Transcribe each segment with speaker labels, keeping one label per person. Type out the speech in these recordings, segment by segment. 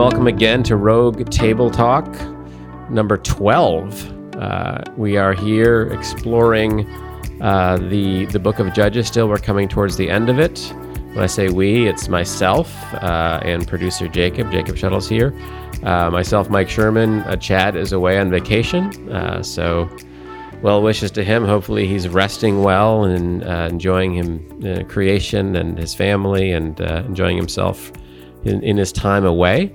Speaker 1: welcome again to Rogue Table Talk number 12. Uh, we are here exploring uh, the, the book of Judges. Still, we're coming towards the end of it. When I say we, it's myself uh, and producer Jacob. Jacob Shuttle's here. Uh, myself, Mike Sherman. Uh, Chad is away on vacation. Uh, so, well wishes to him. Hopefully, he's resting well and enjoying him creation and his family and enjoying himself in, in his time away.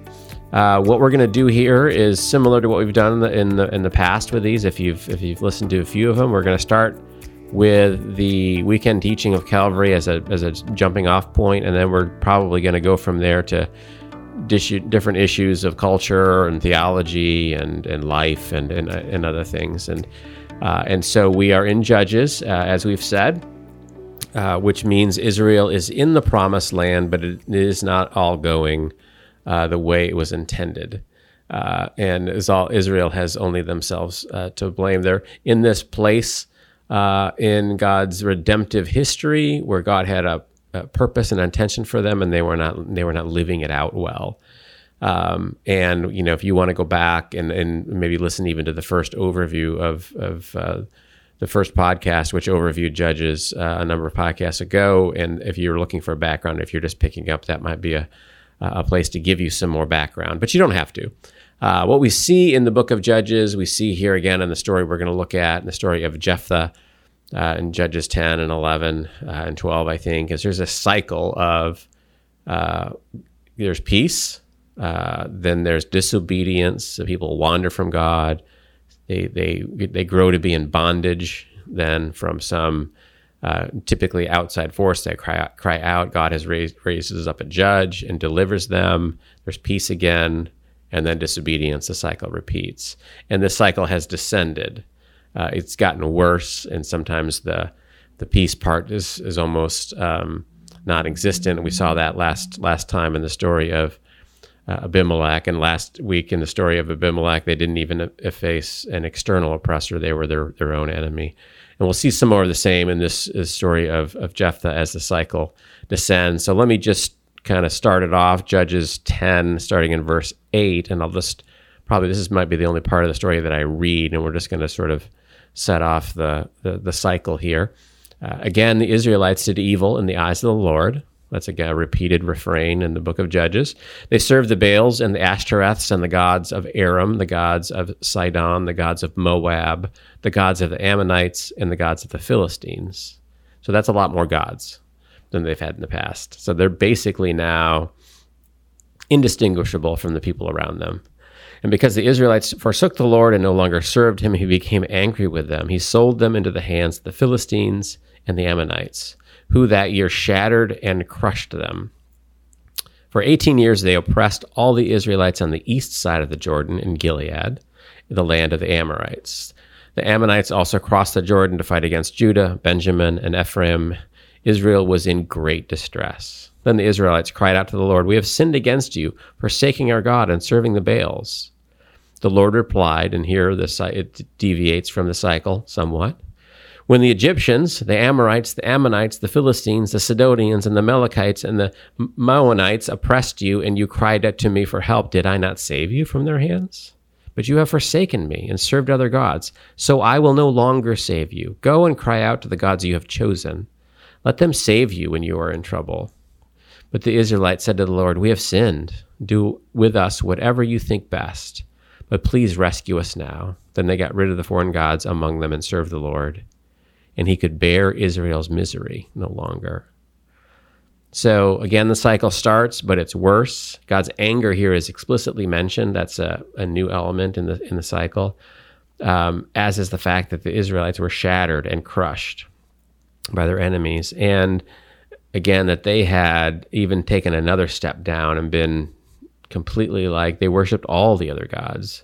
Speaker 1: Uh, what we're going to do here is similar to what we've done in the, in the in the past with these. If you've if you've listened to a few of them, we're going to start with the weekend teaching of Calvary as a as a jumping off point, and then we're probably going to go from there to different issues of culture and theology and and life and and, and other things. And uh, and so we are in Judges, uh, as we've said. Uh, which means Israel is in the promised land, but it is not all going uh, the way it was intended. Uh, and all, Israel has only themselves uh, to blame. They're in this place uh, in God's redemptive history where God had a, a, purpose and intention for them, and they were not they were not living it out well. Um, and you know, if you want to go back and, and maybe listen even to the first overview of of the first podcast, which overviewed judges uh, a number of podcasts ago. And if you're looking for a background, if you're just picking up, that might be a, a place to give you some more background, but you don't have to. Uh, what we see in the book of Judges, we see here again in the story we're going to look at, in the story of Jephthah uh, in Judges 10 and 11 uh, and 12, I think, is there's a cycle of uh, there's peace, uh, then there's disobedience, so people wander from God they they they grow to be in bondage then from some uh, typically outside force that cry out, cry out. God has raised raises up a judge and delivers them. There's peace again, and then disobedience. The cycle repeats, and the cycle has descended. Uh, it's gotten worse, and sometimes the the peace part is is almost um, non-existent. We saw that last last time in the story of uh, Abimelech. And last week in the story of Abimelech, they didn't even efface an external oppressor; they were their their own enemy. And we'll see some more of the same in this, this story of of Jephthah as the cycle descends. So let me just kind of start it off. Judges ten, starting in verse eight, and I'll just probably this is, might be the only part of the story that I read, and we're just going to sort of set off the the, the cycle here. Uh, again, the Israelites did evil in the eyes of the Lord that's a repeated refrain in the book of Judges. They served the Baals and the Ashtoreths and the gods of Aram, the gods of Sidon, the gods of Moab, the gods of the Ammonites, and the gods of the Philistines. So that's a lot more gods than they've had in the past. So they're basically now indistinguishable from the people around them. And because the Israelites forsook the Lord and no longer served him, he became angry with them. He sold them into the hands of the Philistines and the Ammonites who that year shattered and crushed them. For 18 years, they oppressed all the Israelites on the east side of the Jordan in Gilead, the land of the Amorites. The Ammonites also crossed the Jordan to fight against Judah, Benjamin, and Ephraim. Israel was in great distress. Then the Israelites cried out to the Lord, We have sinned against you, forsaking our God and serving the Baals. The Lord replied, and here this, it deviates from the cycle somewhat. When the Egyptians, the Amorites, the Ammonites, the Philistines, the Sidonians, and the Amalekites and the Maonites oppressed you, and you cried out to me for help, did I not save you from their hands? But you have forsaken me and served other gods, so I will no longer save you. Go and cry out to the gods you have chosen. Let them save you when you are in trouble. But the Israelites said to the Lord, We have sinned. Do with us whatever you think best, but please rescue us now. Then they got rid of the foreign gods among them and served the Lord and he could bear Israel's misery no longer. So again, the cycle starts, but it's worse. God's anger here is explicitly mentioned. That's a, a new element in the in the cycle, um, as is the fact that the Israelites were shattered and crushed by their enemies, and again that they had even taken another step down and been completely like they worshipped all the other gods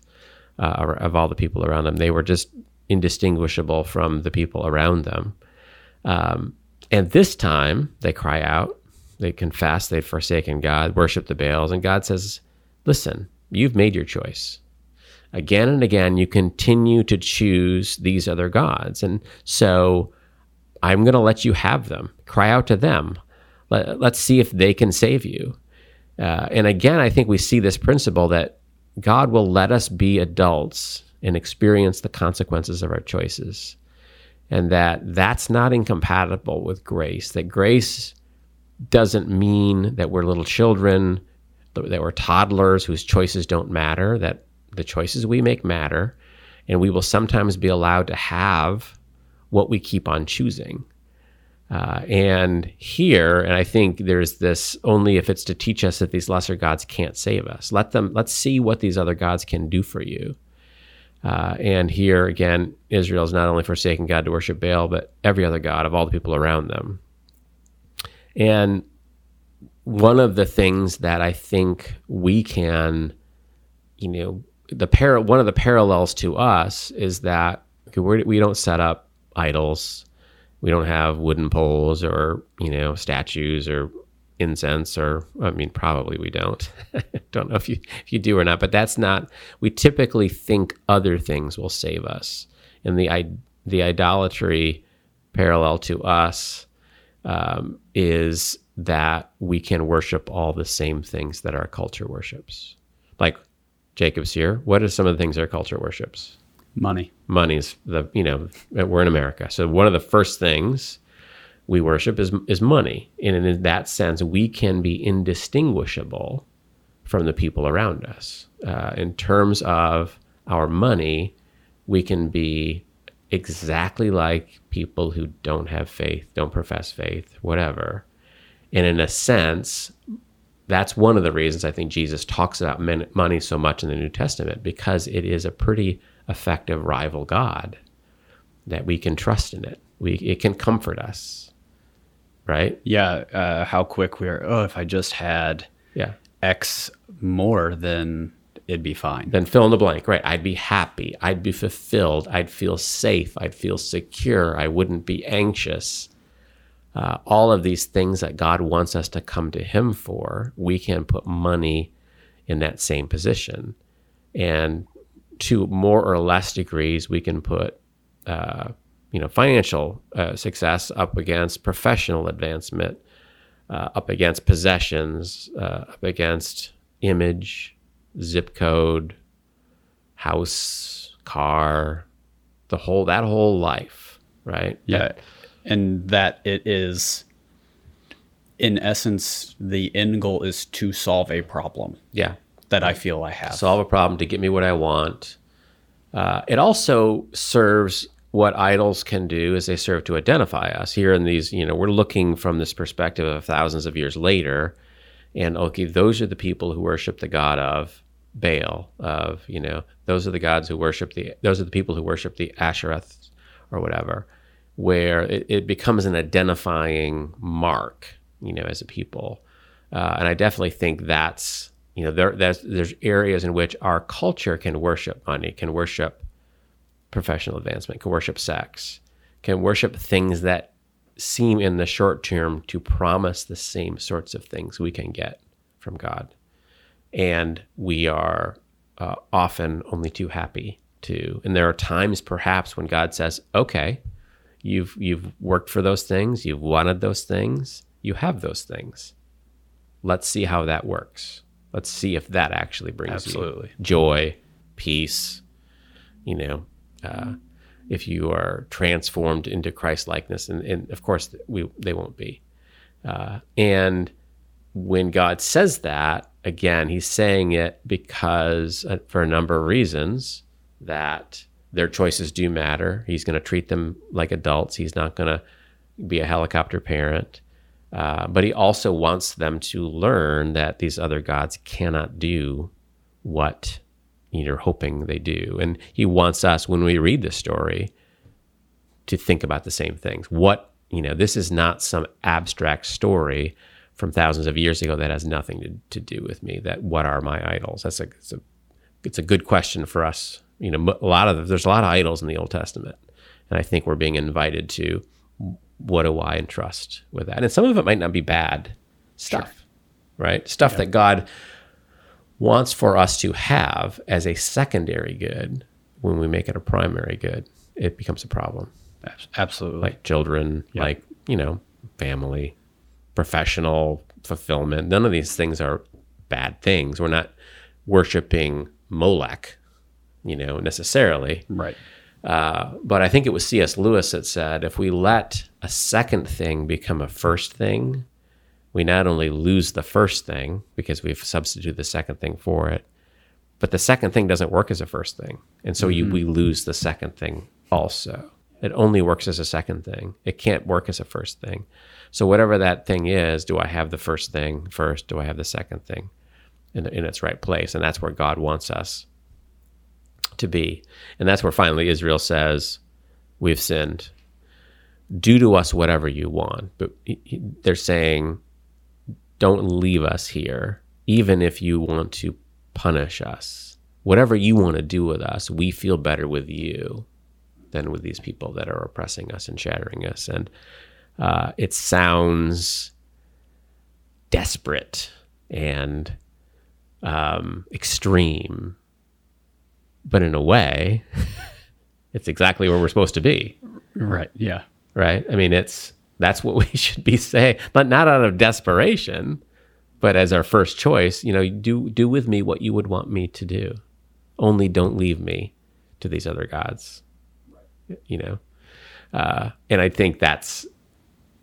Speaker 1: uh, of all the people around them. They were just indistinguishable from the people around them. Um, and this time they cry out, they confess they've forsaken God, worship the Baals, and God says, Listen, you've made your choice. Again and again, you continue to choose these other gods. And so I'm going to let you have them. Cry out to them. Let, us see if they can save you. Uh, and again, I think we see this principle that God will let us be adults and experience the consequences of our choices. And that that's not incompatible with grace, that grace doesn't mean that we're little children, that we're toddlers whose choices don't matter, that the choices we make matter, and we will sometimes be allowed to have what we keep on choosing. Uh, and here, and I think there's this only if it's to teach us that these lesser gods can't save us. Let them, let's see what these other gods can do for you. Uh, and here again, Israel is not only forsaking God to worship Baal, but every other god of all the people around them. And one of the things that I think we can, you know, the par- one of the parallels to us is that we're, we do not set up idols we don't have wooden poles or you know statues or incense or I mean probably we don't. don't know if you if you do or not, but that's not we typically think other things will save us. And the the idolatry parallel to us um, is that we can worship all the same things that our culture worships. Like Jacob's here. What are some of the things our culture worships?
Speaker 2: Money.
Speaker 1: Money's the you know we're in America, so one of the first things we worship is is money, and in that sense, we can be indistinguishable from the people around us. Uh, in terms of our money, we can be exactly like people who don't have faith, don't profess faith, whatever. And in a sense, that's one of the reasons I think Jesus talks about money so much in the New Testament because it is a pretty effective rival God that we can trust in it. We it can comfort us, right?
Speaker 2: Yeah. Uh, how quick we are. Oh, if I just had
Speaker 1: yeah
Speaker 2: X more, then it'd be fine.
Speaker 1: Then fill in the blank, right? I'd be happy. I'd be fulfilled. I'd feel safe. I'd feel secure. I wouldn't be anxious. Uh, all of these things that God wants us to come to Him for, we can put money in that same position. And to more or less degrees, we can put, uh, you know, financial uh, success up against professional advancement, uh, up against possessions, uh, up against image, zip code, house, car, the whole that whole life, right?
Speaker 2: Yeah, and that it is in essence the end goal is to solve a problem.
Speaker 1: Yeah
Speaker 2: that I feel I have.
Speaker 1: Solve a problem to get me what I want. Uh, it also serves what idols can do is they serve to identify us. Here in these you know we're looking from this perspective of thousands of years later and okay those are the people who worship the god of baal of you know those are the gods who worship the those are the people who worship the ashereth or whatever where it, it becomes an identifying mark you know as a people. Uh, and i definitely think that's you know, there, there's, there's areas in which our culture can worship money, can worship professional advancement, can worship sex, can worship things that seem in the short term to promise the same sorts of things we can get from God. And we are uh, often only too happy to. And there are times perhaps when God says, okay, you've, you've worked for those things, you've wanted those things, you have those things. Let's see how that works. Let's see if that actually brings
Speaker 2: absolutely
Speaker 1: joy, peace. You know, uh, if you are transformed into Christ likeness, and, and, of course we they won't be. Uh, and when God says that, again, He's saying it because uh, for a number of reasons that their choices do matter. He's going to treat them like adults. He's not going to be a helicopter parent. Uh, but he also wants them to learn that these other gods cannot do what you're hoping they do. And he wants us, when we read the story, to think about the same things. What, you know, this is not some abstract story from thousands of years ago that has nothing to, to do with me. That what are my idols? That's a, it's a, it's a good question for us. You know, a lot of, there's a lot of idols in the Old Testament. And I think we're being invited to what do I entrust with that? And some of it might not be bad stuff, sure. right? Stuff yeah. that God wants for us to have as a secondary good when we make it a primary good, it becomes a problem.
Speaker 2: Absolutely.
Speaker 1: Like children, yeah. like, you know, family, professional fulfillment. None of these things are bad things. We're not worshiping Molech, you know, necessarily.
Speaker 2: Right.
Speaker 1: Uh, but I think it was C.S. Lewis that said if we let a second thing become a first thing, we not only lose the first thing because we've substituted the second thing for it, but the second thing doesn't work as a first thing. And so you, mm-hmm. we lose the second thing also. It only works as a second thing, it can't work as a first thing. So, whatever that thing is, do I have the first thing first? Do I have the second thing in, in its right place? And that's where God wants us to be. And that's where finally Israel says, We've sinned. Do to us whatever you want. But they're saying, Don't leave us here, even if you want to punish us. Whatever you want to do with us, we feel better with you than with these people that are oppressing us and shattering us. And uh, it sounds desperate and um, extreme but in a way, it's exactly where we're supposed to be.
Speaker 2: Right. Yeah.
Speaker 1: Right. I mean, it's that's what we should be saying, but not out of desperation, but as our first choice. You know, do do with me what you would want me to do. Only don't leave me to these other gods. You know, uh, and I think that's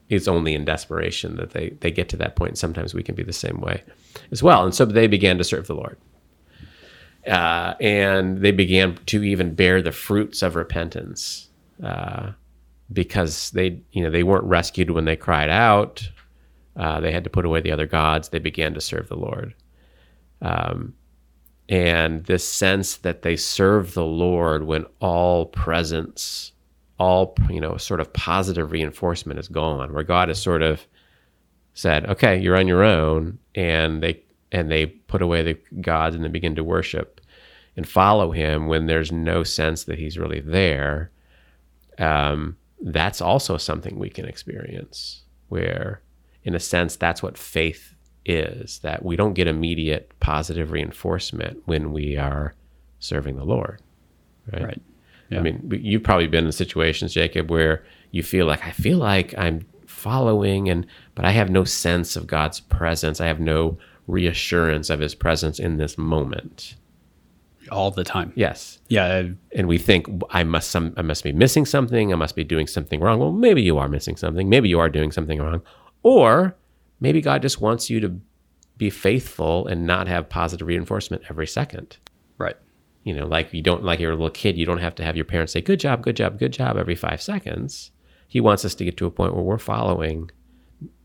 Speaker 1: it's only in desperation that they they get to that point. Sometimes we can be the same way as well. And so they began to serve the Lord uh, and they began to even bear the fruits of repentance uh, because they you know they weren't rescued when they cried out. Uh, they had to put away the other gods. They began to serve the lord. Um, and this sense that they serve the lord when all presence all you know sort of positive reinforcement is gone where god has sort of said okay you're on your own and they and they put away the gods and they begin to worship and follow him when there's no sense that he's really there, um, that's also something we can experience. Where, in a sense, that's what faith is that we don't get immediate positive reinforcement when we are serving the Lord. Right. right. Yeah. I mean, you've probably been in situations, Jacob, where you feel like, I feel like I'm following and but I have no sense of God's presence. I have no reassurance of his presence in this moment
Speaker 2: all the time.
Speaker 1: Yes.
Speaker 2: Yeah.
Speaker 1: And we think I must some I must be missing something. I must be doing something wrong. Well, maybe you are missing something. Maybe you are doing something wrong. Or maybe God just wants you to be faithful and not have positive reinforcement every second.
Speaker 2: Right.
Speaker 1: You know, like you don't like you're a little kid, you don't have to have your parents say, Good job, good job, good job every five seconds. He wants us to get to a point where we're following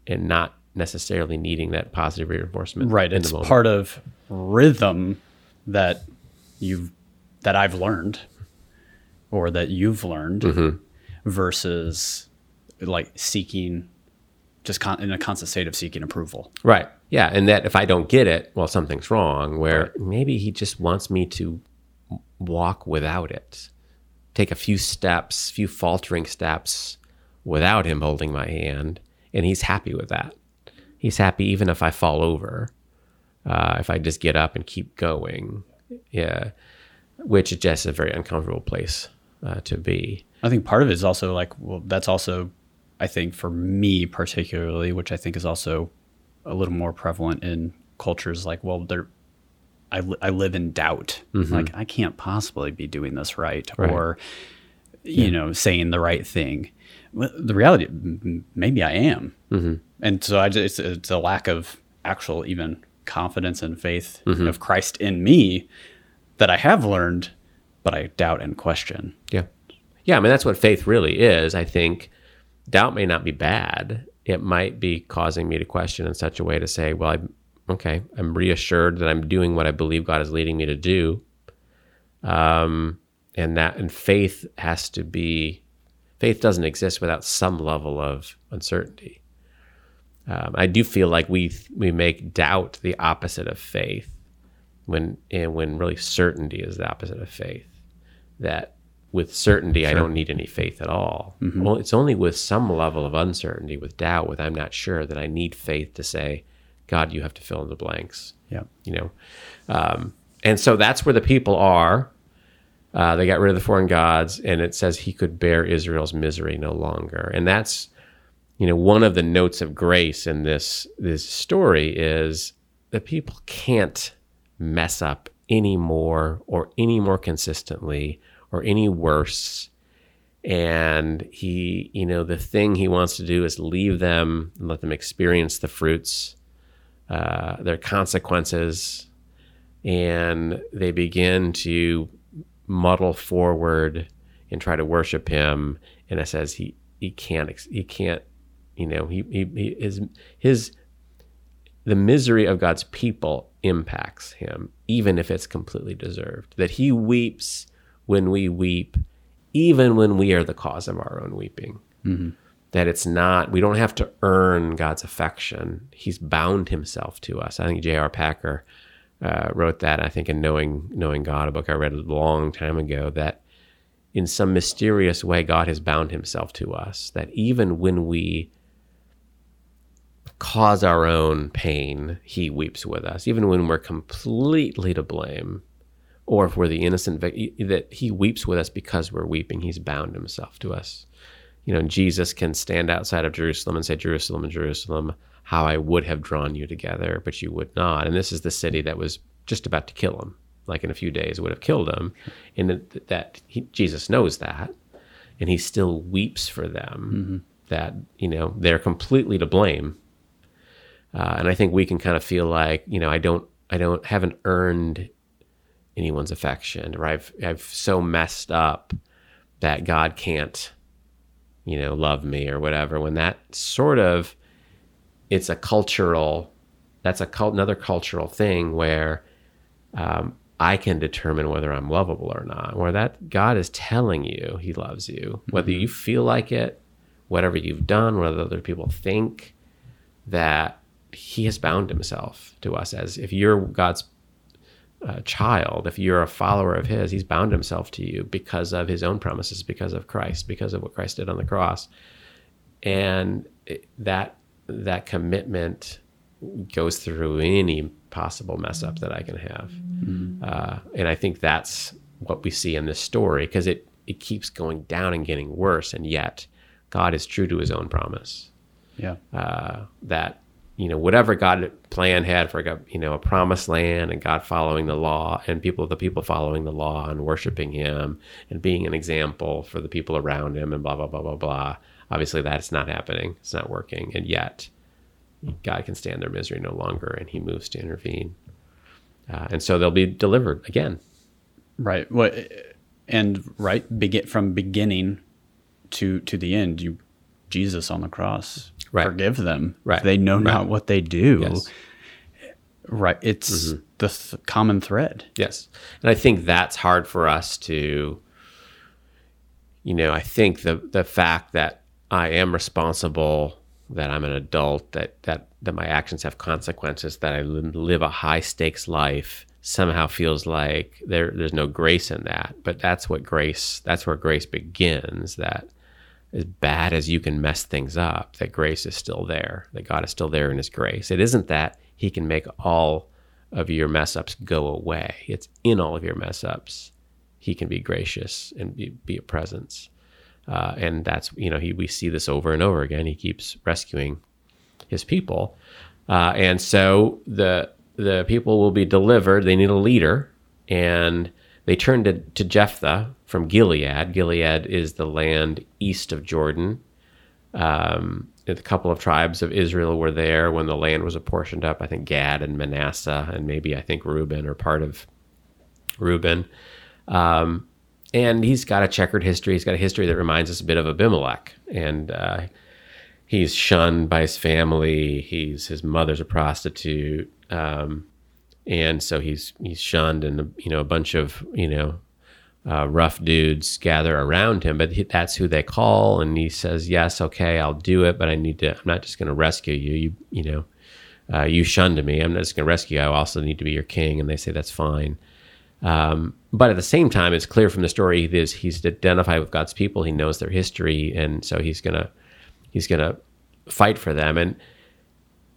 Speaker 1: and not necessarily needing that positive reinforcement.
Speaker 2: Right. It's part of rhythm that you've that I've learned or that you've learned mm-hmm. versus like seeking just con- in a constant state of seeking approval.
Speaker 1: Right. Yeah, and that if I don't get it, well something's wrong where right. maybe he just wants me to walk without it. Take a few steps, few faltering steps without him holding my hand and he's happy with that he's happy even if I fall over, uh, if I just get up and keep going. Yeah, which is just a very uncomfortable place uh, to be.
Speaker 2: I think part of it is also like, well, that's also, I think for me particularly, which I think is also a little more prevalent in cultures like, well, there, I, li- I live in doubt. Mm-hmm. Like, I can't possibly be doing this right, right. or, you yeah. know, saying the right thing. The reality, maybe I am. Mm-hmm and so I just it's, it's a lack of actual even confidence and faith mm-hmm. of Christ in me that I have learned, but I doubt and question.
Speaker 1: Yeah, yeah. I mean, that's what faith really is. I think doubt may not be bad. It might be causing me to question in such a way to say, well, I'm okay. I'm reassured that I'm doing what I believe God is leading me to do. Um, and that and faith has to be faith doesn't exist without some level of uncertainty. Um, I do feel like we we make doubt the opposite of faith, when and when really certainty is the opposite of faith. That with certainty, sure. I don't need any faith at all. Mm-hmm. Well, it's only with some level of uncertainty, with doubt, with I'm not sure, that I need faith to say, God, you have to fill in the blanks.
Speaker 2: Yeah,
Speaker 1: you know, um, and so that's where the people are. Uh, they got rid of the foreign gods, and it says he could bear Israel's misery no longer, and that's you know, one of the notes of grace in this this story is that people can't mess up any more or any more consistently or any worse. And he, you know, the thing he wants to do is leave them and let them experience the fruits, uh, their consequences, and they begin to muddle forward and try to worship him. And it says he he can't he can't, you know, he he, he his his the misery of God's people impacts him, even if it's completely deserved. That he weeps when we weep, even when we are the cause of our own weeping. Mm-hmm. That it's not, we don't have to earn God's affection. He's bound himself to us. I think J.I. Packer uh, wrote that, I think, in Knowing, Knowing God, a book I read a long time ago, that in some mysterious way, God has bound himself to us. That even when we cause our own pain, he weeps with us, even when we're completely to blame, or if we're the innocent, victim, that he weeps with us because we're weeping. He's bound himself to us. You know, Jesus can stand outside of Jerusalem and say, Jerusalem, Jerusalem, how I would have drawn you together, but you would not. And this is the city that was just about to kill him, like in a few days would have killed him. And that, that he, Jesus knows that, and he still weeps for them. Mm-hmm. That you know they're completely to blame uh, and I think we can kind of feel like, you know, I don't, I don't, haven't earned anyone's affection, or I've, I've so messed up that God can't, you know, love me or whatever. When that sort of, it's a cultural, that's a cult, another cultural thing where um, I can determine whether I'm lovable or not. Where that God is telling you He loves you, whether mm-hmm. you feel like it, whatever you've done, whether other people think that he has bound himself to us as if you're God's uh, child, if you're a follower of his, he's bound himself to you because of his own promises, because of Christ, because of what Christ did on the cross. And that that commitment goes through any possible mess up that I can have. Mm-hmm. Uh, and I think that's what we see in this story because it, it keeps going down and getting worse. And yet God is true to his own promise.
Speaker 2: Yeah.
Speaker 1: Uh, that you know whatever God plan had for you know a promised land and God following the law and people the people following the law and worshiping Him and being an example for the people around Him and blah blah blah blah blah. Obviously, that's not happening. It's not working, and yet God can stand their misery no longer, and He moves to intervene, uh, and so they'll be delivered again.
Speaker 2: Right. What and right begin from beginning to to the end. You Jesus on the cross
Speaker 1: right.
Speaker 2: forgive them.
Speaker 1: Right.
Speaker 2: They know
Speaker 1: right.
Speaker 2: not what they do.
Speaker 1: Yes.
Speaker 2: Right. It's mm-hmm. the th- common thread.
Speaker 1: Yes. And I think that's hard for us to, you know, I think the, the fact that I am responsible, that I'm an adult, that, that, that my actions have consequences, that I live a high stakes life somehow feels like there, there's no grace in that. But that's what grace, that's where grace begins, that, as bad as you can mess things up, that grace is still there, that God is still there in His grace. It isn't that He can make all of your mess ups go away, it's in all of your mess ups. He can be gracious and be, be a presence. Uh, and that's, you know, he, we see this over and over again. He keeps rescuing his people. Uh, and so the, the people will be delivered. They need a leader. And they turn to, to Jephthah from Gilead. Gilead is the land east of Jordan. Um, a couple of tribes of Israel were there when the land was apportioned up. I think Gad and Manasseh, and maybe I think Reuben are part of Reuben. Um, and he's got a checkered history. He's got a history that reminds us a bit of Abimelech. And uh, he's shunned by his family. He's his mother's a prostitute. Um, and so he's he's shunned, and you know a bunch of you know uh, rough dudes gather around him. But he, that's who they call, and he says, "Yes, okay, I'll do it, but I need to. I'm not just going to rescue you. You you know, uh, you shunned me. I'm not just going to rescue you. I also need to be your king." And they say that's fine. Um, but at the same time, it's clear from the story that he's identified with God's people. He knows their history, and so he's gonna he's gonna fight for them. And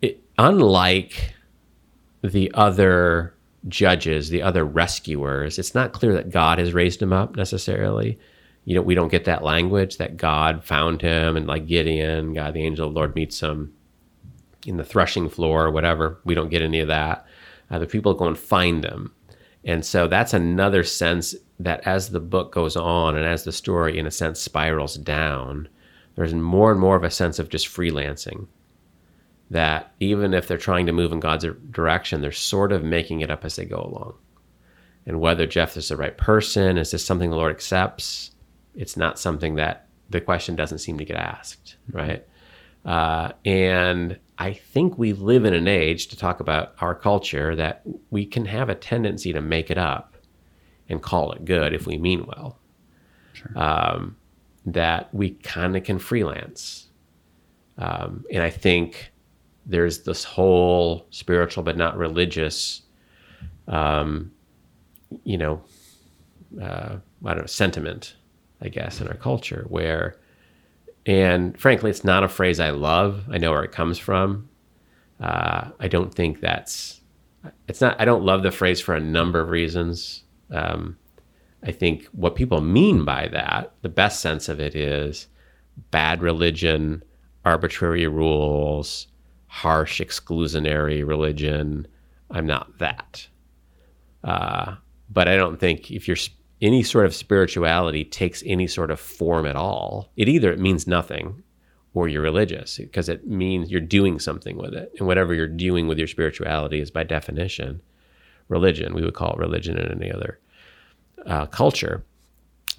Speaker 1: it, unlike the other judges, the other rescuers, it's not clear that God has raised him up necessarily. You know, we don't get that language that God found him and like Gideon, God, the angel of the Lord meets him. in the threshing floor or whatever. We don't get any of that. Uh, the people go and find them. And so that's another sense that as the book goes on and as the story, in a sense, spirals down, there's more and more of a sense of just freelancing. That even if they're trying to move in God's direction, they're sort of making it up as they go along. And whether Jephthah is the right person, is this something the Lord accepts? It's not something that the question doesn't seem to get asked, right? Uh, and I think we live in an age to talk about our culture that we can have a tendency to make it up and call it good if we mean well. Sure. Um, that we kind of can freelance. Um, and I think there's this whole spiritual but not religious, um, you know, uh, I don't know, sentiment, I guess, in our culture where, and frankly, it's not a phrase I love. I know where it comes from. Uh, I don't think that's, it's not, I don't love the phrase for a number of reasons. Um, I think what people mean by that, the best sense of it is bad religion, arbitrary rules, harsh exclusionary religion. I'm not that. Uh, but I don't think if you're any sort of spirituality takes any sort of form at all, it either it means nothing or you're religious because it means you're doing something with it. And whatever you're doing with your spirituality is by definition religion. We would call it religion in any other uh, culture.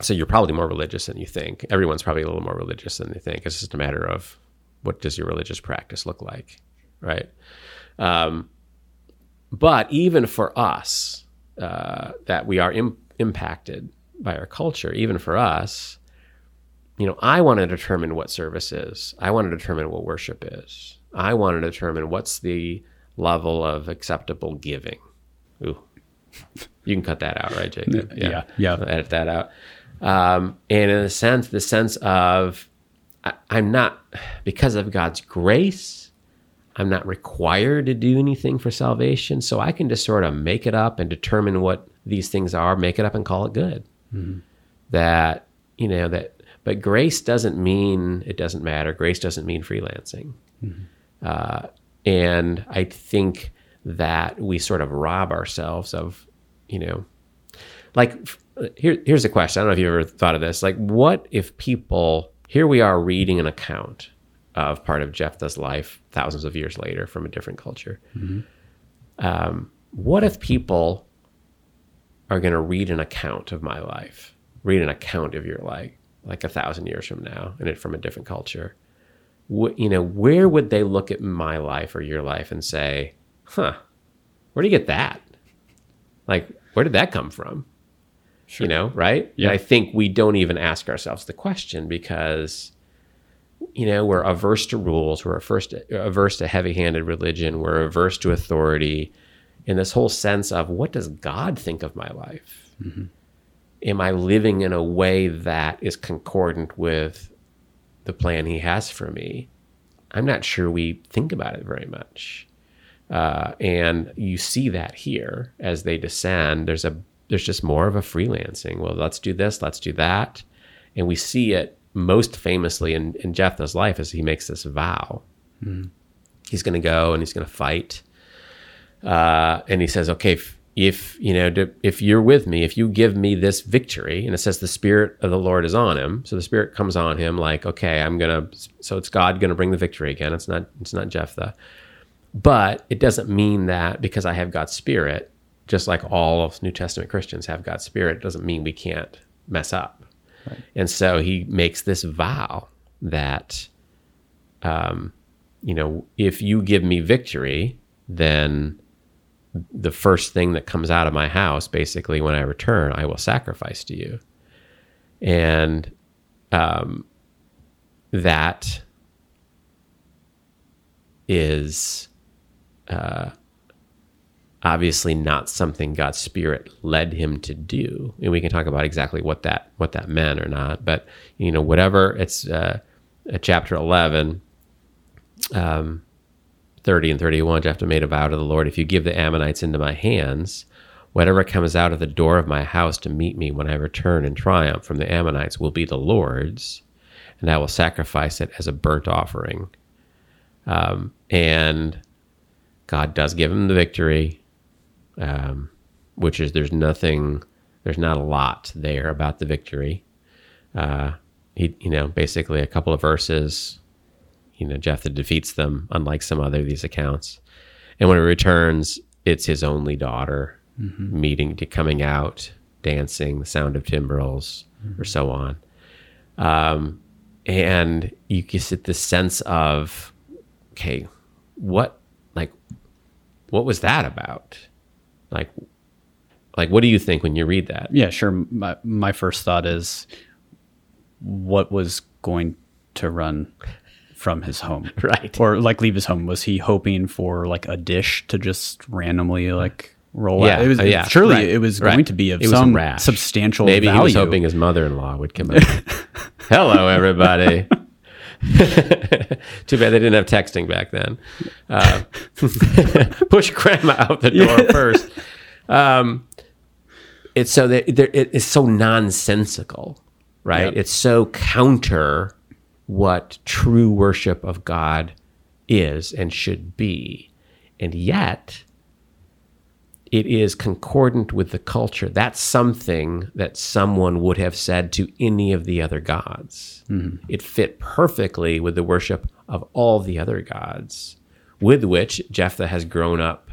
Speaker 1: So you're probably more religious than you think. Everyone's probably a little more religious than they think. It's just a matter of what does your religious practice look like, right? Um, but even for us, uh, that we are Im- impacted by our culture, even for us, you know, I want to determine what service is. I want to determine what worship is. I want to determine what's the level of acceptable giving. Ooh, you can cut that out, right, Jacob?
Speaker 2: Yeah, yeah.
Speaker 1: I'll edit that out. Um, and in a sense, the sense of I, I'm not because of God's grace. I'm not required to do anything for salvation, so I can just sort of make it up and determine what these things are, make it up and call it good. Mm-hmm. That you know that, but grace doesn't mean it doesn't matter. Grace doesn't mean freelancing, mm-hmm. uh, and I think that we sort of rob ourselves of, you know, like here, here's a question. I don't know if you ever thought of this. Like, what if people, here we are reading an account of part of Jephthah's life thousands of years later from a different culture. Mm-hmm. Um, what if people are going to read an account of my life, read an account of your life, like a thousand years from now, and it from a different culture? What, you know, where would they look at my life or your life and say, huh, where do you get that? Like, where did that come from? Sure. You know, right? Yeah. And I think we don't even ask ourselves the question because, you know, we're averse to rules, we're averse to, averse to heavy handed religion, we're averse to authority, and this whole sense of what does God think of my life? Mm-hmm. Am I living in a way that is concordant with the plan He has for me? I'm not sure we think about it very much. Uh, and you see that here as they descend. There's a there's just more of a freelancing. Well, let's do this, let's do that, and we see it most famously in, in Jephthah's life is he makes this vow. Mm. He's going to go and he's going to fight, uh, and he says, "Okay, if, if you know, if you're with me, if you give me this victory," and it says the spirit of the Lord is on him, so the spirit comes on him, like, "Okay, I'm gonna." So it's God going to bring the victory again. It's not. It's not Jephthah. But it doesn't mean that because I have God's Spirit, just like all of New Testament Christians have God's Spirit, doesn't mean we can't mess up. And so he makes this vow that, um, you know, if you give me victory, then the first thing that comes out of my house, basically, when I return, I will sacrifice to you. And um, that is uh, obviously not something God's Spirit led him to do, and we can talk about exactly what that what that meant or not. But you know, whatever it's uh, chapter eleven, um, thirty and thirty-one. Jephthah made a vow to the Lord: If you give the Ammonites into my hands, whatever comes out of the door of my house to meet me when I return in triumph from the Ammonites will be the Lord's, and I will sacrifice it as a burnt offering Um, and God does give him the victory, um, which is there's nothing, there's not a lot there about the victory. Uh, he, you know, basically a couple of verses, you know, Jephthah defeats them, unlike some other of these accounts. And when he returns, it's his only daughter meeting to coming out, dancing, the sound of timbrels, or so on. Um, and you get this sense of, okay, what, like, what was that about? Like, like, what do you think when you read that?
Speaker 2: Yeah, sure. My, my first thought is what was going to run from his home?
Speaker 1: Right.
Speaker 2: Or like leave his home? Was he hoping for like a dish to just randomly like roll
Speaker 1: Yeah,
Speaker 2: out? It was
Speaker 1: uh, yeah,
Speaker 2: surely
Speaker 1: right,
Speaker 2: it was
Speaker 1: right.
Speaker 2: going to be of some substantial
Speaker 1: Maybe
Speaker 2: value.
Speaker 1: he was hoping his mother-in-law would come out. Hello, everybody. Too bad they didn't have texting back then. Uh, push grandma out the door first. Um, it's so that it- it's so nonsensical, right?
Speaker 2: Yep.
Speaker 1: It's so counter what true worship of God is and should be, and yet it is concordant with the culture. That's something that someone would have said to any of the other gods. It fit perfectly with the worship of all the other gods, with which Jephthah has grown up.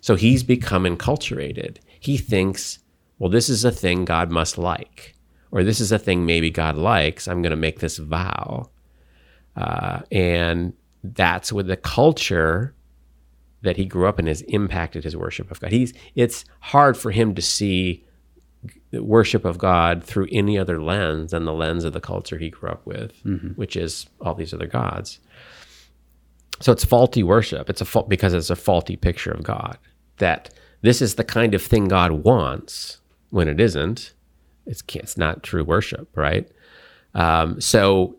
Speaker 1: So he's become enculturated. He thinks, well, this is a thing God must like, or this is a thing maybe God likes. I'm going to make this vow. Uh, and that's with the culture that he grew up in has impacted his worship of God. He's it's hard for him to see worship of God through any other lens than the lens of the culture he grew up with, which is all these other gods. So it's faulty worship. It's a fault because it's a faulty picture of God. That this is the kind of thing God wants when it isn't. It's it's not true worship, right? Um, so,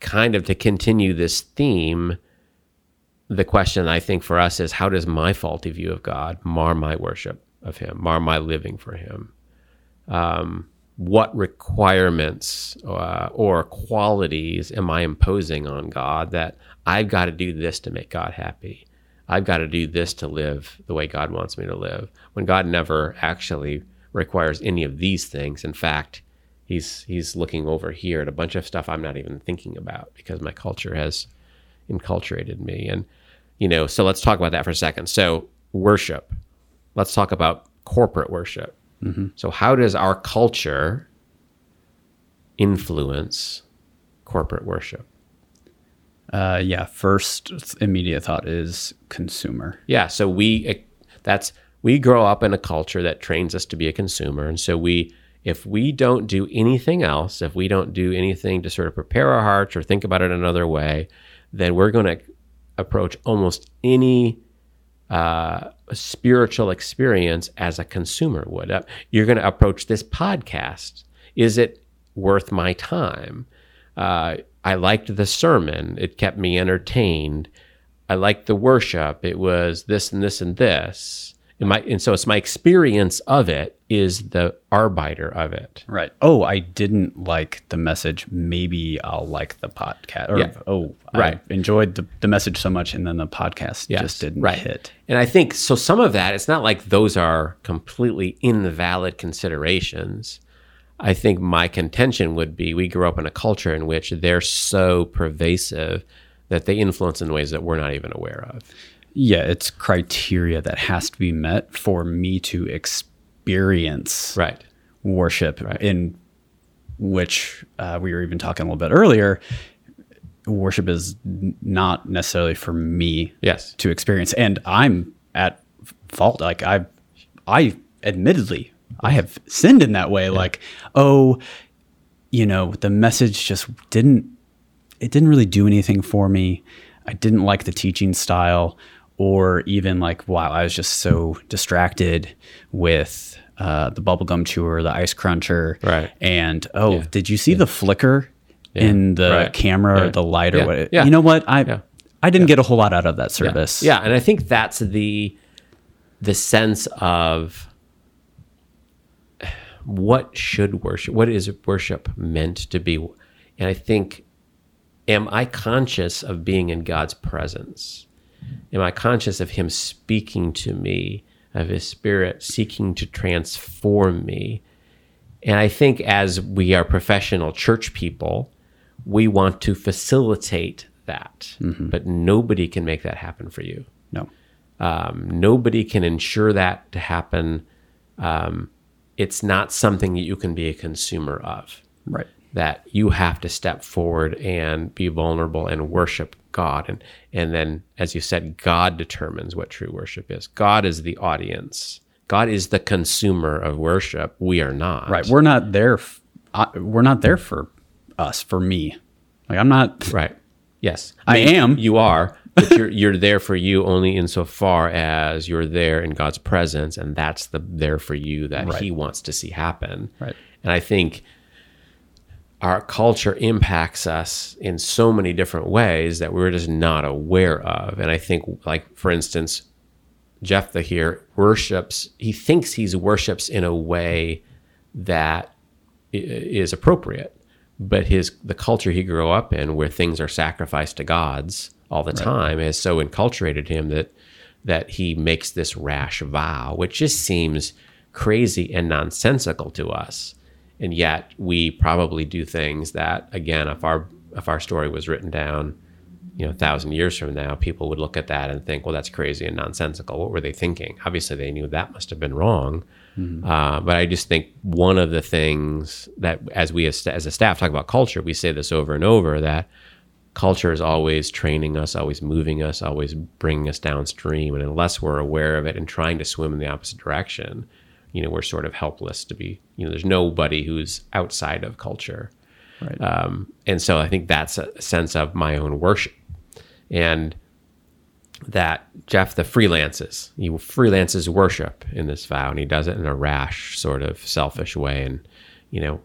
Speaker 1: kind of to continue this theme, the question I think for us is how does my faulty view of God mar my worship of Him, mar my living for Him? Um, what requirements uh, or qualities am I imposing on God that I've got to do this to make God happy? I've got to do this to live the way God wants me to live. When God never actually requires any of these things. In fact, he's he's looking over here at a bunch of stuff I'm not even thinking about because my culture has enculturated me. And you know, so let's talk about that for a second. So worship. Let's talk about corporate worship. So how does our culture influence corporate worship?
Speaker 2: Uh, yeah. First immediate thought is consumer.
Speaker 1: Yeah, so we that's we grow up in a culture that trains us to be a consumer, and so we if we don't do anything else, if we don't do anything to sort of prepare our hearts or think about it another way, then we're going to approach almost any uh, spiritual experience as a consumer would. Uh, You're going to approach this podcast. Is it worth my time? Uh, I liked the sermon. It kept me entertained. I liked the worship. It was this and this and this. And, my, and so it's my experience of it is the arbiter of it.
Speaker 2: Right. Oh, I didn't like the message. Maybe I'll like the podcast. Or,
Speaker 1: Yeah.
Speaker 2: oh,
Speaker 1: Right.
Speaker 2: I enjoyed the, the message so much, and then the podcast
Speaker 1: Yes,
Speaker 2: just didn't
Speaker 1: right.
Speaker 2: hit.
Speaker 1: And I think so. Some of that, it's not like those are completely invalid considerations. I think my contention would be we grew up in a culture in which they're so pervasive that they influence in ways that we're not even aware of.
Speaker 2: Yeah, it's criteria that has to be met for me to experience
Speaker 1: Right.
Speaker 2: worship, in which uh, we were even talking a little bit earlier. Worship is not necessarily for me
Speaker 1: Yes.
Speaker 2: to experience, and I'm at fault. Like I, I admittedly, I have sinned in that way. Like, oh, you know, the message just didn't. It didn't really do anything for me. I didn't like the teaching style, or even like, wow, I was just so distracted with uh, the bubblegum chewer, the ice cruncher,
Speaker 1: Right.
Speaker 2: And oh, did you see the flicker in the
Speaker 1: Right.
Speaker 2: camera, or the light, or what?
Speaker 1: Yeah.
Speaker 2: You know what? I
Speaker 1: Yeah.
Speaker 2: I didn't get a whole lot out of that
Speaker 1: Yeah.
Speaker 2: service.
Speaker 1: Yeah, and I think that's the the sense of what should worship, what is worship meant to be, and I think am I conscious of being in God's presence? Am I conscious of Him speaking to me, of His Spirit seeking to transform me? And I think as we are professional church people, we want to facilitate that, but nobody can make that happen for you.
Speaker 2: No.
Speaker 1: Um, nobody can ensure that to happen. Um, it's not something that you can be a consumer of.
Speaker 2: Right.
Speaker 1: That you have to step forward and be vulnerable and worship God, and and then, as you said, God determines what true worship is. God is the audience. God is the consumer of worship. We are not.
Speaker 2: Right. We're not there. F- uh, we're not there for us. For me. Like I'm not.
Speaker 1: Right. Yes,
Speaker 2: I am.
Speaker 1: You are, but you're you're there for you only insofar as you're there in God's presence, and that's the there for you that
Speaker 2: Right.
Speaker 1: He wants to see happen.
Speaker 2: Right.
Speaker 1: And I think our culture impacts us in so many different ways that we're just not aware of. And I think, like for instance, Jephthah here worships. He thinks he's worships in a way that is appropriate, but his the culture he grew up in, where things are sacrificed to gods all the time, has so enculturated him that that he makes this rash vow, which just seems crazy and nonsensical to us. And yet, we probably do things that, again, if our if our story was written down, you know, a thousand years from now, people would look at that and think, well, that's crazy and nonsensical. What were they thinking? Obviously, they knew that must have been wrong. Uh, but I just think one of the things that, as we as, as a staff talk about culture, we say this over and over that culture is always training us, always moving us, always bringing us downstream. And unless we're aware of it and trying to swim in the opposite direction, you know, we're sort of helpless to be, you know, there's nobody who's outside of culture.
Speaker 2: Right.
Speaker 1: Um, and so I think that's a sense of my own worship. And that Jephthah freelances, he freelances worship in this vow, and he does it in a rash, sort of selfish way. And, you know,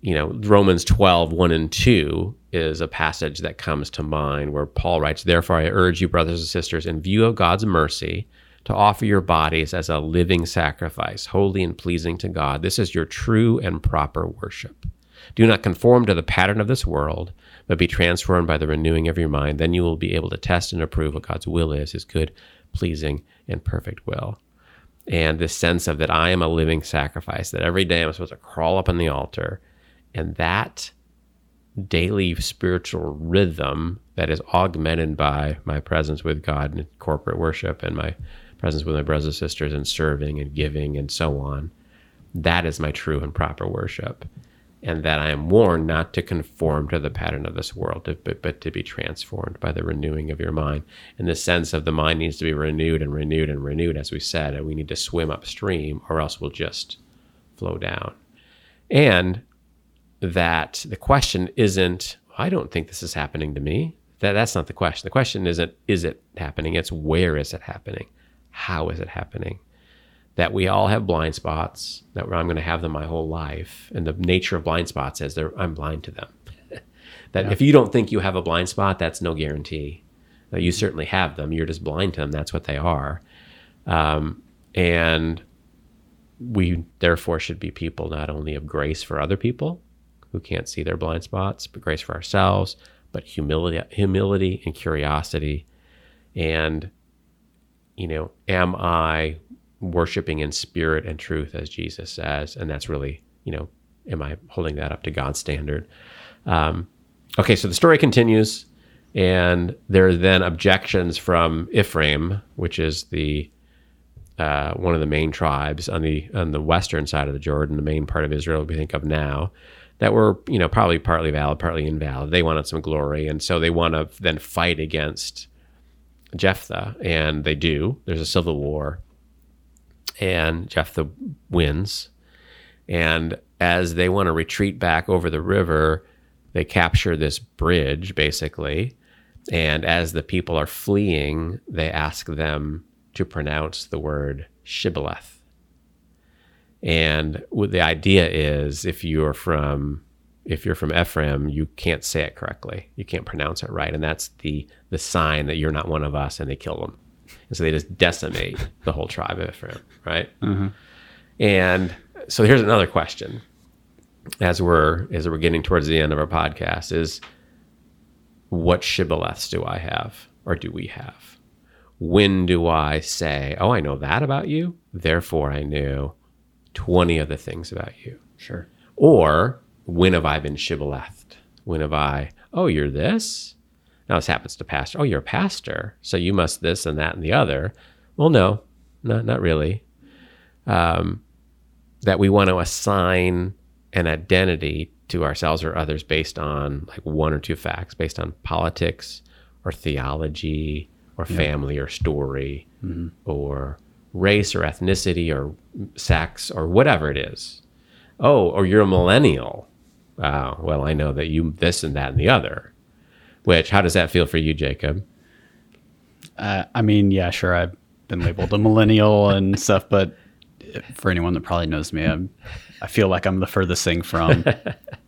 Speaker 1: you know, Romans 12, 1 and 2 is a passage that comes to mind where Paul writes, Therefore, I urge you, brothers and sisters, in view of God's mercy, to offer your bodies as a living sacrifice, holy and pleasing to God. This is your true and proper worship. Do not conform to the pattern of this world, but be transformed by the renewing of your mind. Then you will be able to test and approve what God's will is, his good, pleasing, and perfect will. And this sense of that I am a living sacrifice, that every day I'm supposed to crawl up on the altar, and that daily spiritual rhythm that is augmented by my presence with God in corporate worship and my presence with my brothers and sisters and serving and giving and so on. That is my true and proper worship. And that I am warned not to conform to the pattern of this world, but, but to be transformed by the renewing of your mind. In the sense of the mind needs to be renewed and renewed and renewed, as we said, and we need to swim upstream or else we'll just flow down. And that the question isn't i don't think this is happening to me that that's not the question the question isn't is it happening it's where is it happening how is it happening? That we all have blind spots that i'm going to have them my whole life and the nature of blind spots is they're i'm blind to them. That if you don't think you have a blind spot that's no guarantee. That you certainly have them you're just blind to them that's what they are. Um, and we therefore should be people not only of grace for other people who can't see their blind spots, but grace for ourselves, but humility, humility and curiosity. And, you know, am I worshiping in spirit and truth as Jesus says? And that's really, you know, am I holding that up to God's standard? Um, okay, so the story continues, and there are then objections from Ephraim, which is the uh, one of the main tribes on the on the western side of the Jordan, the main part of Israel we think of now, that were you know probably partly valid, partly invalid. They wanted some glory, and so they want to then fight against Jephthah, and they do. There's a civil war, and Jephthah wins, and as they want to retreat back over the river, they capture this bridge basically, and as the people are fleeing, they ask them to pronounce the word shibboleth. And the idea is if you're from if you're from Ephraim, you can't say it correctly. You can't pronounce it right. And that's the the sign that you're not one of us and they kill them. And so they just decimate the whole tribe of Ephraim, right? Mm-hmm. And so here's another question as we're as we're getting towards the end of our podcast is what shibboleths do I have or do we have? When do I say, oh, I know that about you, therefore I knew 20 other things about you?
Speaker 2: Sure.
Speaker 1: Or when have I been shibbolethed? When have I, oh, you're this? Now this happens to pastor. Oh, you're a pastor, so you must this and that and the other. Well, no, not not really. Um, that we want to assign an identity to ourselves or others based on like one or two facts, based on politics or theology or family or story
Speaker 2: Mm-hmm.
Speaker 1: or race or ethnicity or sex or whatever it is. Oh, or you're a millennial. Wow. Well, I know that you this and that and the other. Which, how does that feel for you, Jacob?
Speaker 2: Uh, I mean, yeah, sure. I've been labeled a millennial and stuff, but for anyone that probably knows me, I'm, I feel like I'm the furthest thing from,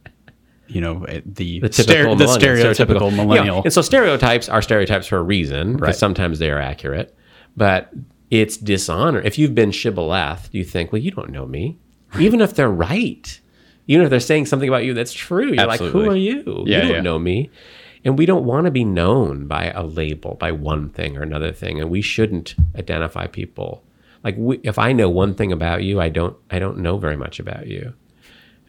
Speaker 2: you know, eh, the
Speaker 1: the
Speaker 2: stere-
Speaker 1: typical
Speaker 2: the
Speaker 1: millennial,
Speaker 2: stereotypical millennial.
Speaker 1: And so stereotypes are stereotypes for a reason, because
Speaker 2: Right.
Speaker 1: sometimes they are accurate. But it's dishonor. If you've been shibboleth, you think, well, you don't know me. Even if they're right, even if they're saying something about you that's true, you're like, who are you?
Speaker 2: Yeah,
Speaker 1: you don't
Speaker 2: yeah.
Speaker 1: know me. And we don't want to be known by a label, by one thing or another thing. And we shouldn't identify people. Like we, if I know one thing about you, I don't I don't know very much about you.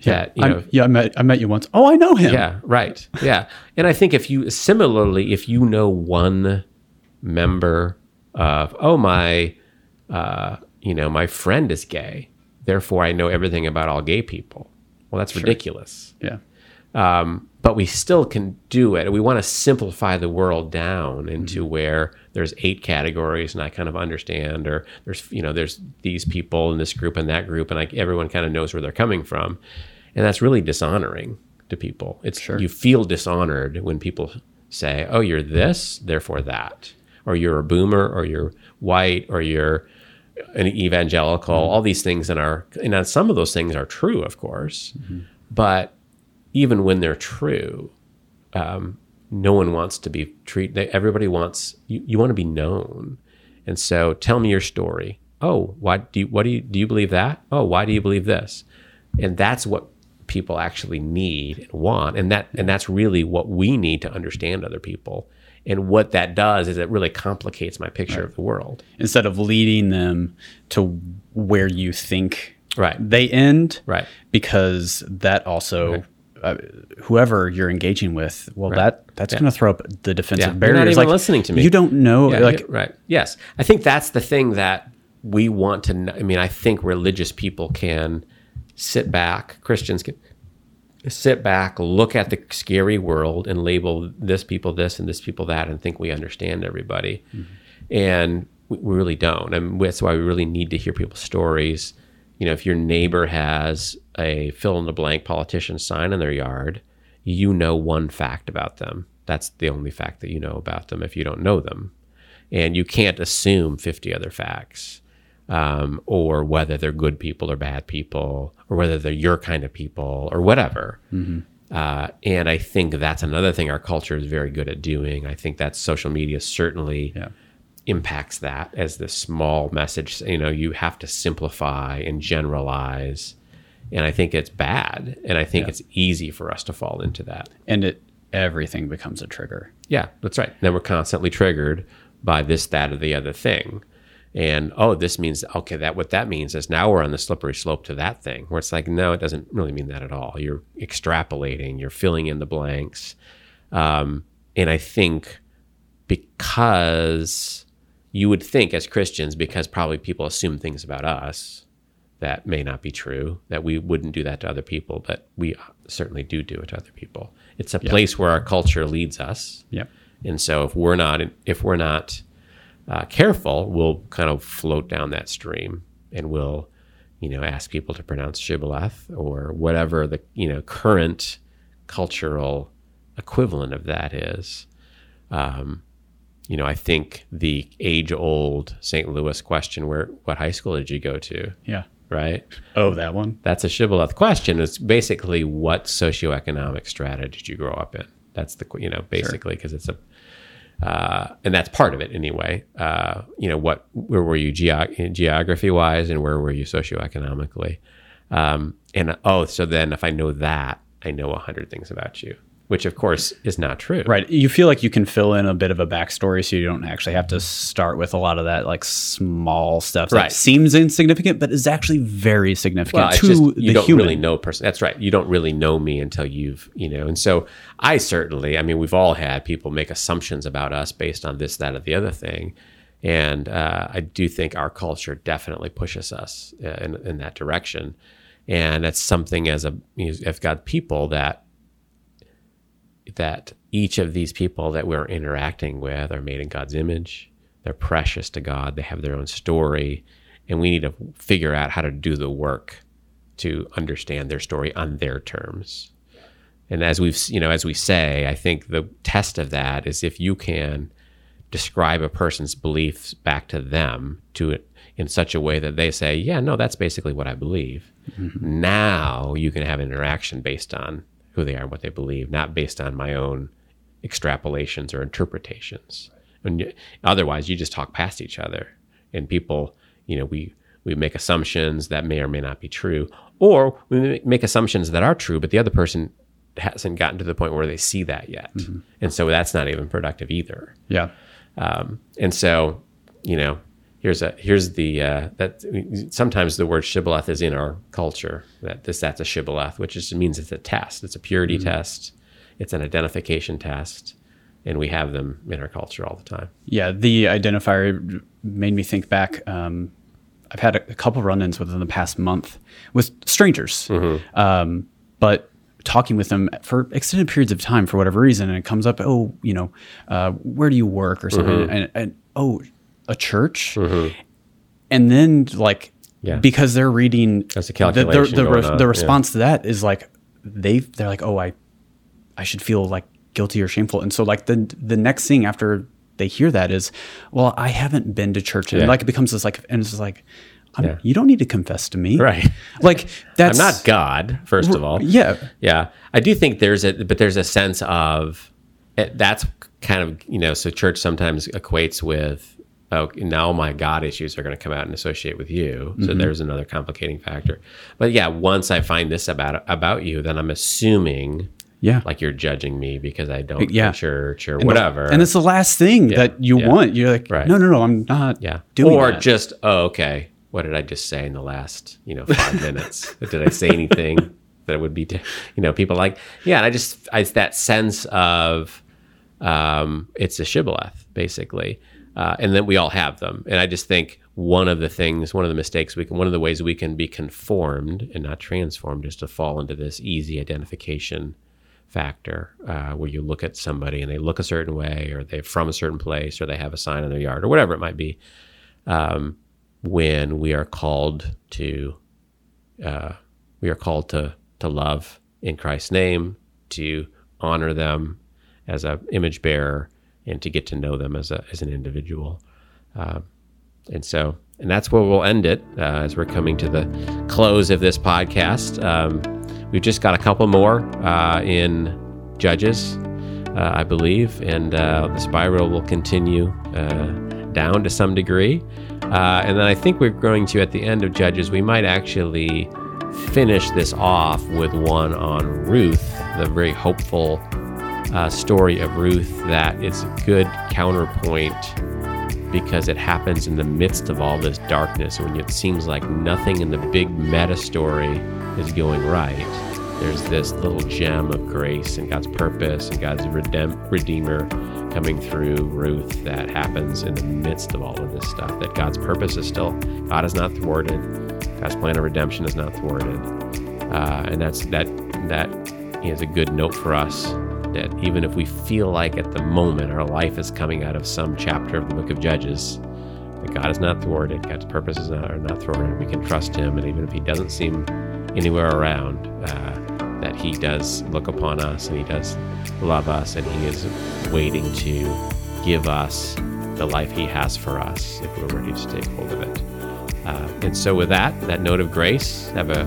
Speaker 1: That you know,
Speaker 2: yeah, I met, I met you once. Oh, I know him.
Speaker 1: yeah, right. Yeah. And I think if you similarly, if you know one member of, oh, my, uh, you know, my friend is gay, therefore I know everything about all gay people. Well, that's ridiculous.
Speaker 2: Yeah.
Speaker 1: Um, but we still can do it. We want to simplify the world down into where there's eight categories, and I kind of understand, or there's you know there's these people in this group and that group, and like everyone kind of knows where they're coming from, and that's really dishonoring to people. It's you feel dishonored when people say, "Oh, you're this, therefore that," or "You're a boomer," or "You're white," or "You're an evangelical." All these things in our and some of those things are true, of course, but even when they're true, um, no one wants to be treated. Everybody wants you, you want to be known, and so tell me your story. Oh, why do you, what do you do you believe that? Oh, why do you believe this? And that's what people actually need and want, and that and that's really what we need to understand other people. And what that does is it really complicates my picture of the world.
Speaker 2: Instead of leading them to where you think
Speaker 1: Right.
Speaker 2: they end,
Speaker 1: Right.
Speaker 2: because that also uh, whoever you're engaging with well that that's going to throw up the defensive
Speaker 1: Yeah, you're
Speaker 2: barriers
Speaker 1: not even
Speaker 2: like
Speaker 1: listening to me.
Speaker 2: you don't know
Speaker 1: Yeah,
Speaker 2: like
Speaker 1: yeah, right. Yes. I think that's the thing that we want to know. I mean, I think religious people can sit back, Christians can sit back, look at the scary world and label this people this and this people that and think we understand everybody. And we, we really don't. And that's why we really need to hear people's stories. You know, if your neighbor has a fill in the blank politician sign in their yard, you know one fact about them. That's the only fact that you know about them if you don't know them. And you can't assume 50 other facts um, or whether they're good people or bad people or whether they're your kind of people or whatever. Uh, and I think that's another thing our culture is very good at doing. I think that social media certainly
Speaker 2: Yeah.
Speaker 1: impacts that as the small message. You know, you have to simplify and generalize. And I think it's bad. And I think it's easy for us to fall into that.
Speaker 2: and it everything becomes a trigger
Speaker 1: Yeah, that's right. Then we're constantly triggered by this, that, or the other thing. And oh, this means okay. That what that means is now we're on the slippery slope to that thing. Where it's like, no, it doesn't really mean that at all. You're extrapolating. You're filling in the blanks. Um, and I think because you would think as Christians, because probably people assume things about us that may not be true, that we wouldn't do that to other people, but we certainly do do it to other people. It's a place where our culture leads us.
Speaker 2: yep
Speaker 1: And so if we're not if we're not uh, careful, we'll kind of float down that stream, and we'll you know ask people to pronounce shibboleth or whatever the you know current cultural equivalent of that is. Um, you know, I think the age old St. Louis question, where what high school did you go to?
Speaker 2: yeah
Speaker 1: Right.
Speaker 2: oh that one
Speaker 1: That's a shibboleth question. It's basically what socioeconomic strata did you grow up in? That's the you know basically because it's a uh, and that's part of it anyway. Uh, you know what? Where were you geog- geography wise, and where were you socioeconomically? Um, and oh, so then if I know that, I know a hundred things about you. Which of course is not true.
Speaker 2: Right. You feel like you can fill in a bit of a backstory so you don't actually have to start with a lot of that like small stuff that
Speaker 1: Right.
Speaker 2: seems insignificant but is actually very significant
Speaker 1: Well,
Speaker 2: to
Speaker 1: just
Speaker 2: the
Speaker 1: you don't
Speaker 2: human.
Speaker 1: really know person. That's right. You don't really know me until you've, you know. And so I certainly, I mean, we've all had people make assumptions about us based on this, that, or the other thing. And uh, I do think our culture definitely pushes us uh, in, in that direction. And that's something as a, you know, I've got people that that each of these people that we're interacting with are made in God's image. They're precious to God. They have their own story. And we need to figure out how to do the work to understand their story on their terms. And as we've, you know, as we say, I think the test of that is if you can describe a person's beliefs back to them to it in such a way that they say, yeah, no, that's basically what I believe. Mm-hmm. Now you can have an interaction based on who they are and what they believe, not based on my own extrapolations or interpretations. And you, otherwise, you just talk past each other, and people, you know, we we make assumptions that may or may not be true, or we make assumptions that are true, but the other person hasn't gotten to the point where they see that yet, and so that's not even productive either.
Speaker 2: Yeah.
Speaker 1: Um, and so, you know, here's a here's the uh, that sometimes the word shibboleth is in our culture. That this that's a shibboleth, which just means it's a test. It's a purity test. It's an identification test, and we have them in our culture all the time.
Speaker 2: Yeah, the identifier made me think back. Um, I've had a, a couple run-ins within the past month with strangers, um, but talking with them for extended periods of time for whatever reason, and it comes up, oh, you know, uh, where do you work or something, and, and oh, a church, mm-hmm. and then like.
Speaker 1: Yeah.
Speaker 2: Because they're reading
Speaker 1: There's a
Speaker 2: the-
Speaker 1: calculation
Speaker 2: The, the,
Speaker 1: going
Speaker 2: re- the
Speaker 1: yeah.
Speaker 2: response to that is like they they're like, oh, I I should feel like guilty or shameful. And so like the the next thing after they hear that is, well, I haven't been to church, and
Speaker 1: Yeah.
Speaker 2: like it becomes this like, and it's like, I'm,
Speaker 1: Yeah.
Speaker 2: you don't need to confess to me,
Speaker 1: Right.
Speaker 2: Like that's
Speaker 1: I'm not God, first of all.
Speaker 2: Yeah,
Speaker 1: Yeah, I do think there's a, but there's a sense of it, that's kind of you know. So church sometimes equates with oh now my God issues are going to come out and associate with you. So there's another complicating factor. But yeah, once I find this about about you, then I'm assuming
Speaker 2: yeah,
Speaker 1: like you're judging me because I don't
Speaker 2: Yeah.
Speaker 1: go to church or whatever.
Speaker 2: And it's the last thing that you
Speaker 1: yeah.
Speaker 2: want. You're like,
Speaker 1: Right.
Speaker 2: no, no, no, I'm not.
Speaker 1: yeah,
Speaker 2: doing
Speaker 1: or
Speaker 2: that.
Speaker 1: just oh okay, what did I just say in the last you know five minutes? Did I say anything that would be to, you know people like yeah? And I just I, it's that sense of um, it's a shibboleth basically, uh, and then we all have them. And I just think one of the things, one of the mistakes we can, one of the ways we can be conformed and not transformed is to fall into this easy identification factor uh, where you look at somebody and they look a certain way or they're from a certain place or they have a sign in their yard or whatever it might be um, when we are called to uh, we are called to to love in Christ's name to honor them as a image bearer and to get to know them as a as an individual. Um and so and that's where we'll end it uh, as we're coming to the close of this podcast. Um, we've just got a couple more uh, in judges uh, i believe and uh, the spiral will continue uh, down to some degree. Uh, and then i think we're going to at the end of judges we might actually finish this off with one on ruth the very hopeful uh, story of ruth that is a good counterpoint because it happens in the midst of all this darkness. When it seems like nothing in the big meta story is going right there's this little gem of grace and god's purpose and god's redem- redeemer coming through ruth that happens in the midst of all of this stuff that god's purpose is still god is not thwarted. God's plan of redemption is not thwarted. Uh, and that's that that is a good note for us that even if we feel like at the moment our life is coming out of some chapter of the book of Judges, that God is not thwarted, God's purposes are not thwarted. We can trust Him, and even if He doesn't seem anywhere around, uh, that He does look upon us and He does love us, and He is waiting to give us the life He has for us if we're ready to take hold of it. Uh, and so, with that, that note of grace, have a,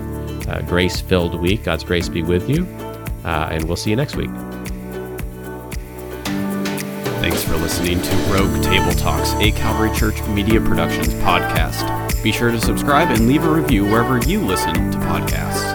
Speaker 1: a grace filled week. God's grace be with you. Uh, and we'll see you next week.
Speaker 2: Listening to Rogue Table Talks, a Calvary Church Media Productions podcast. Be sure to subscribe and leave a review wherever you listen to podcasts.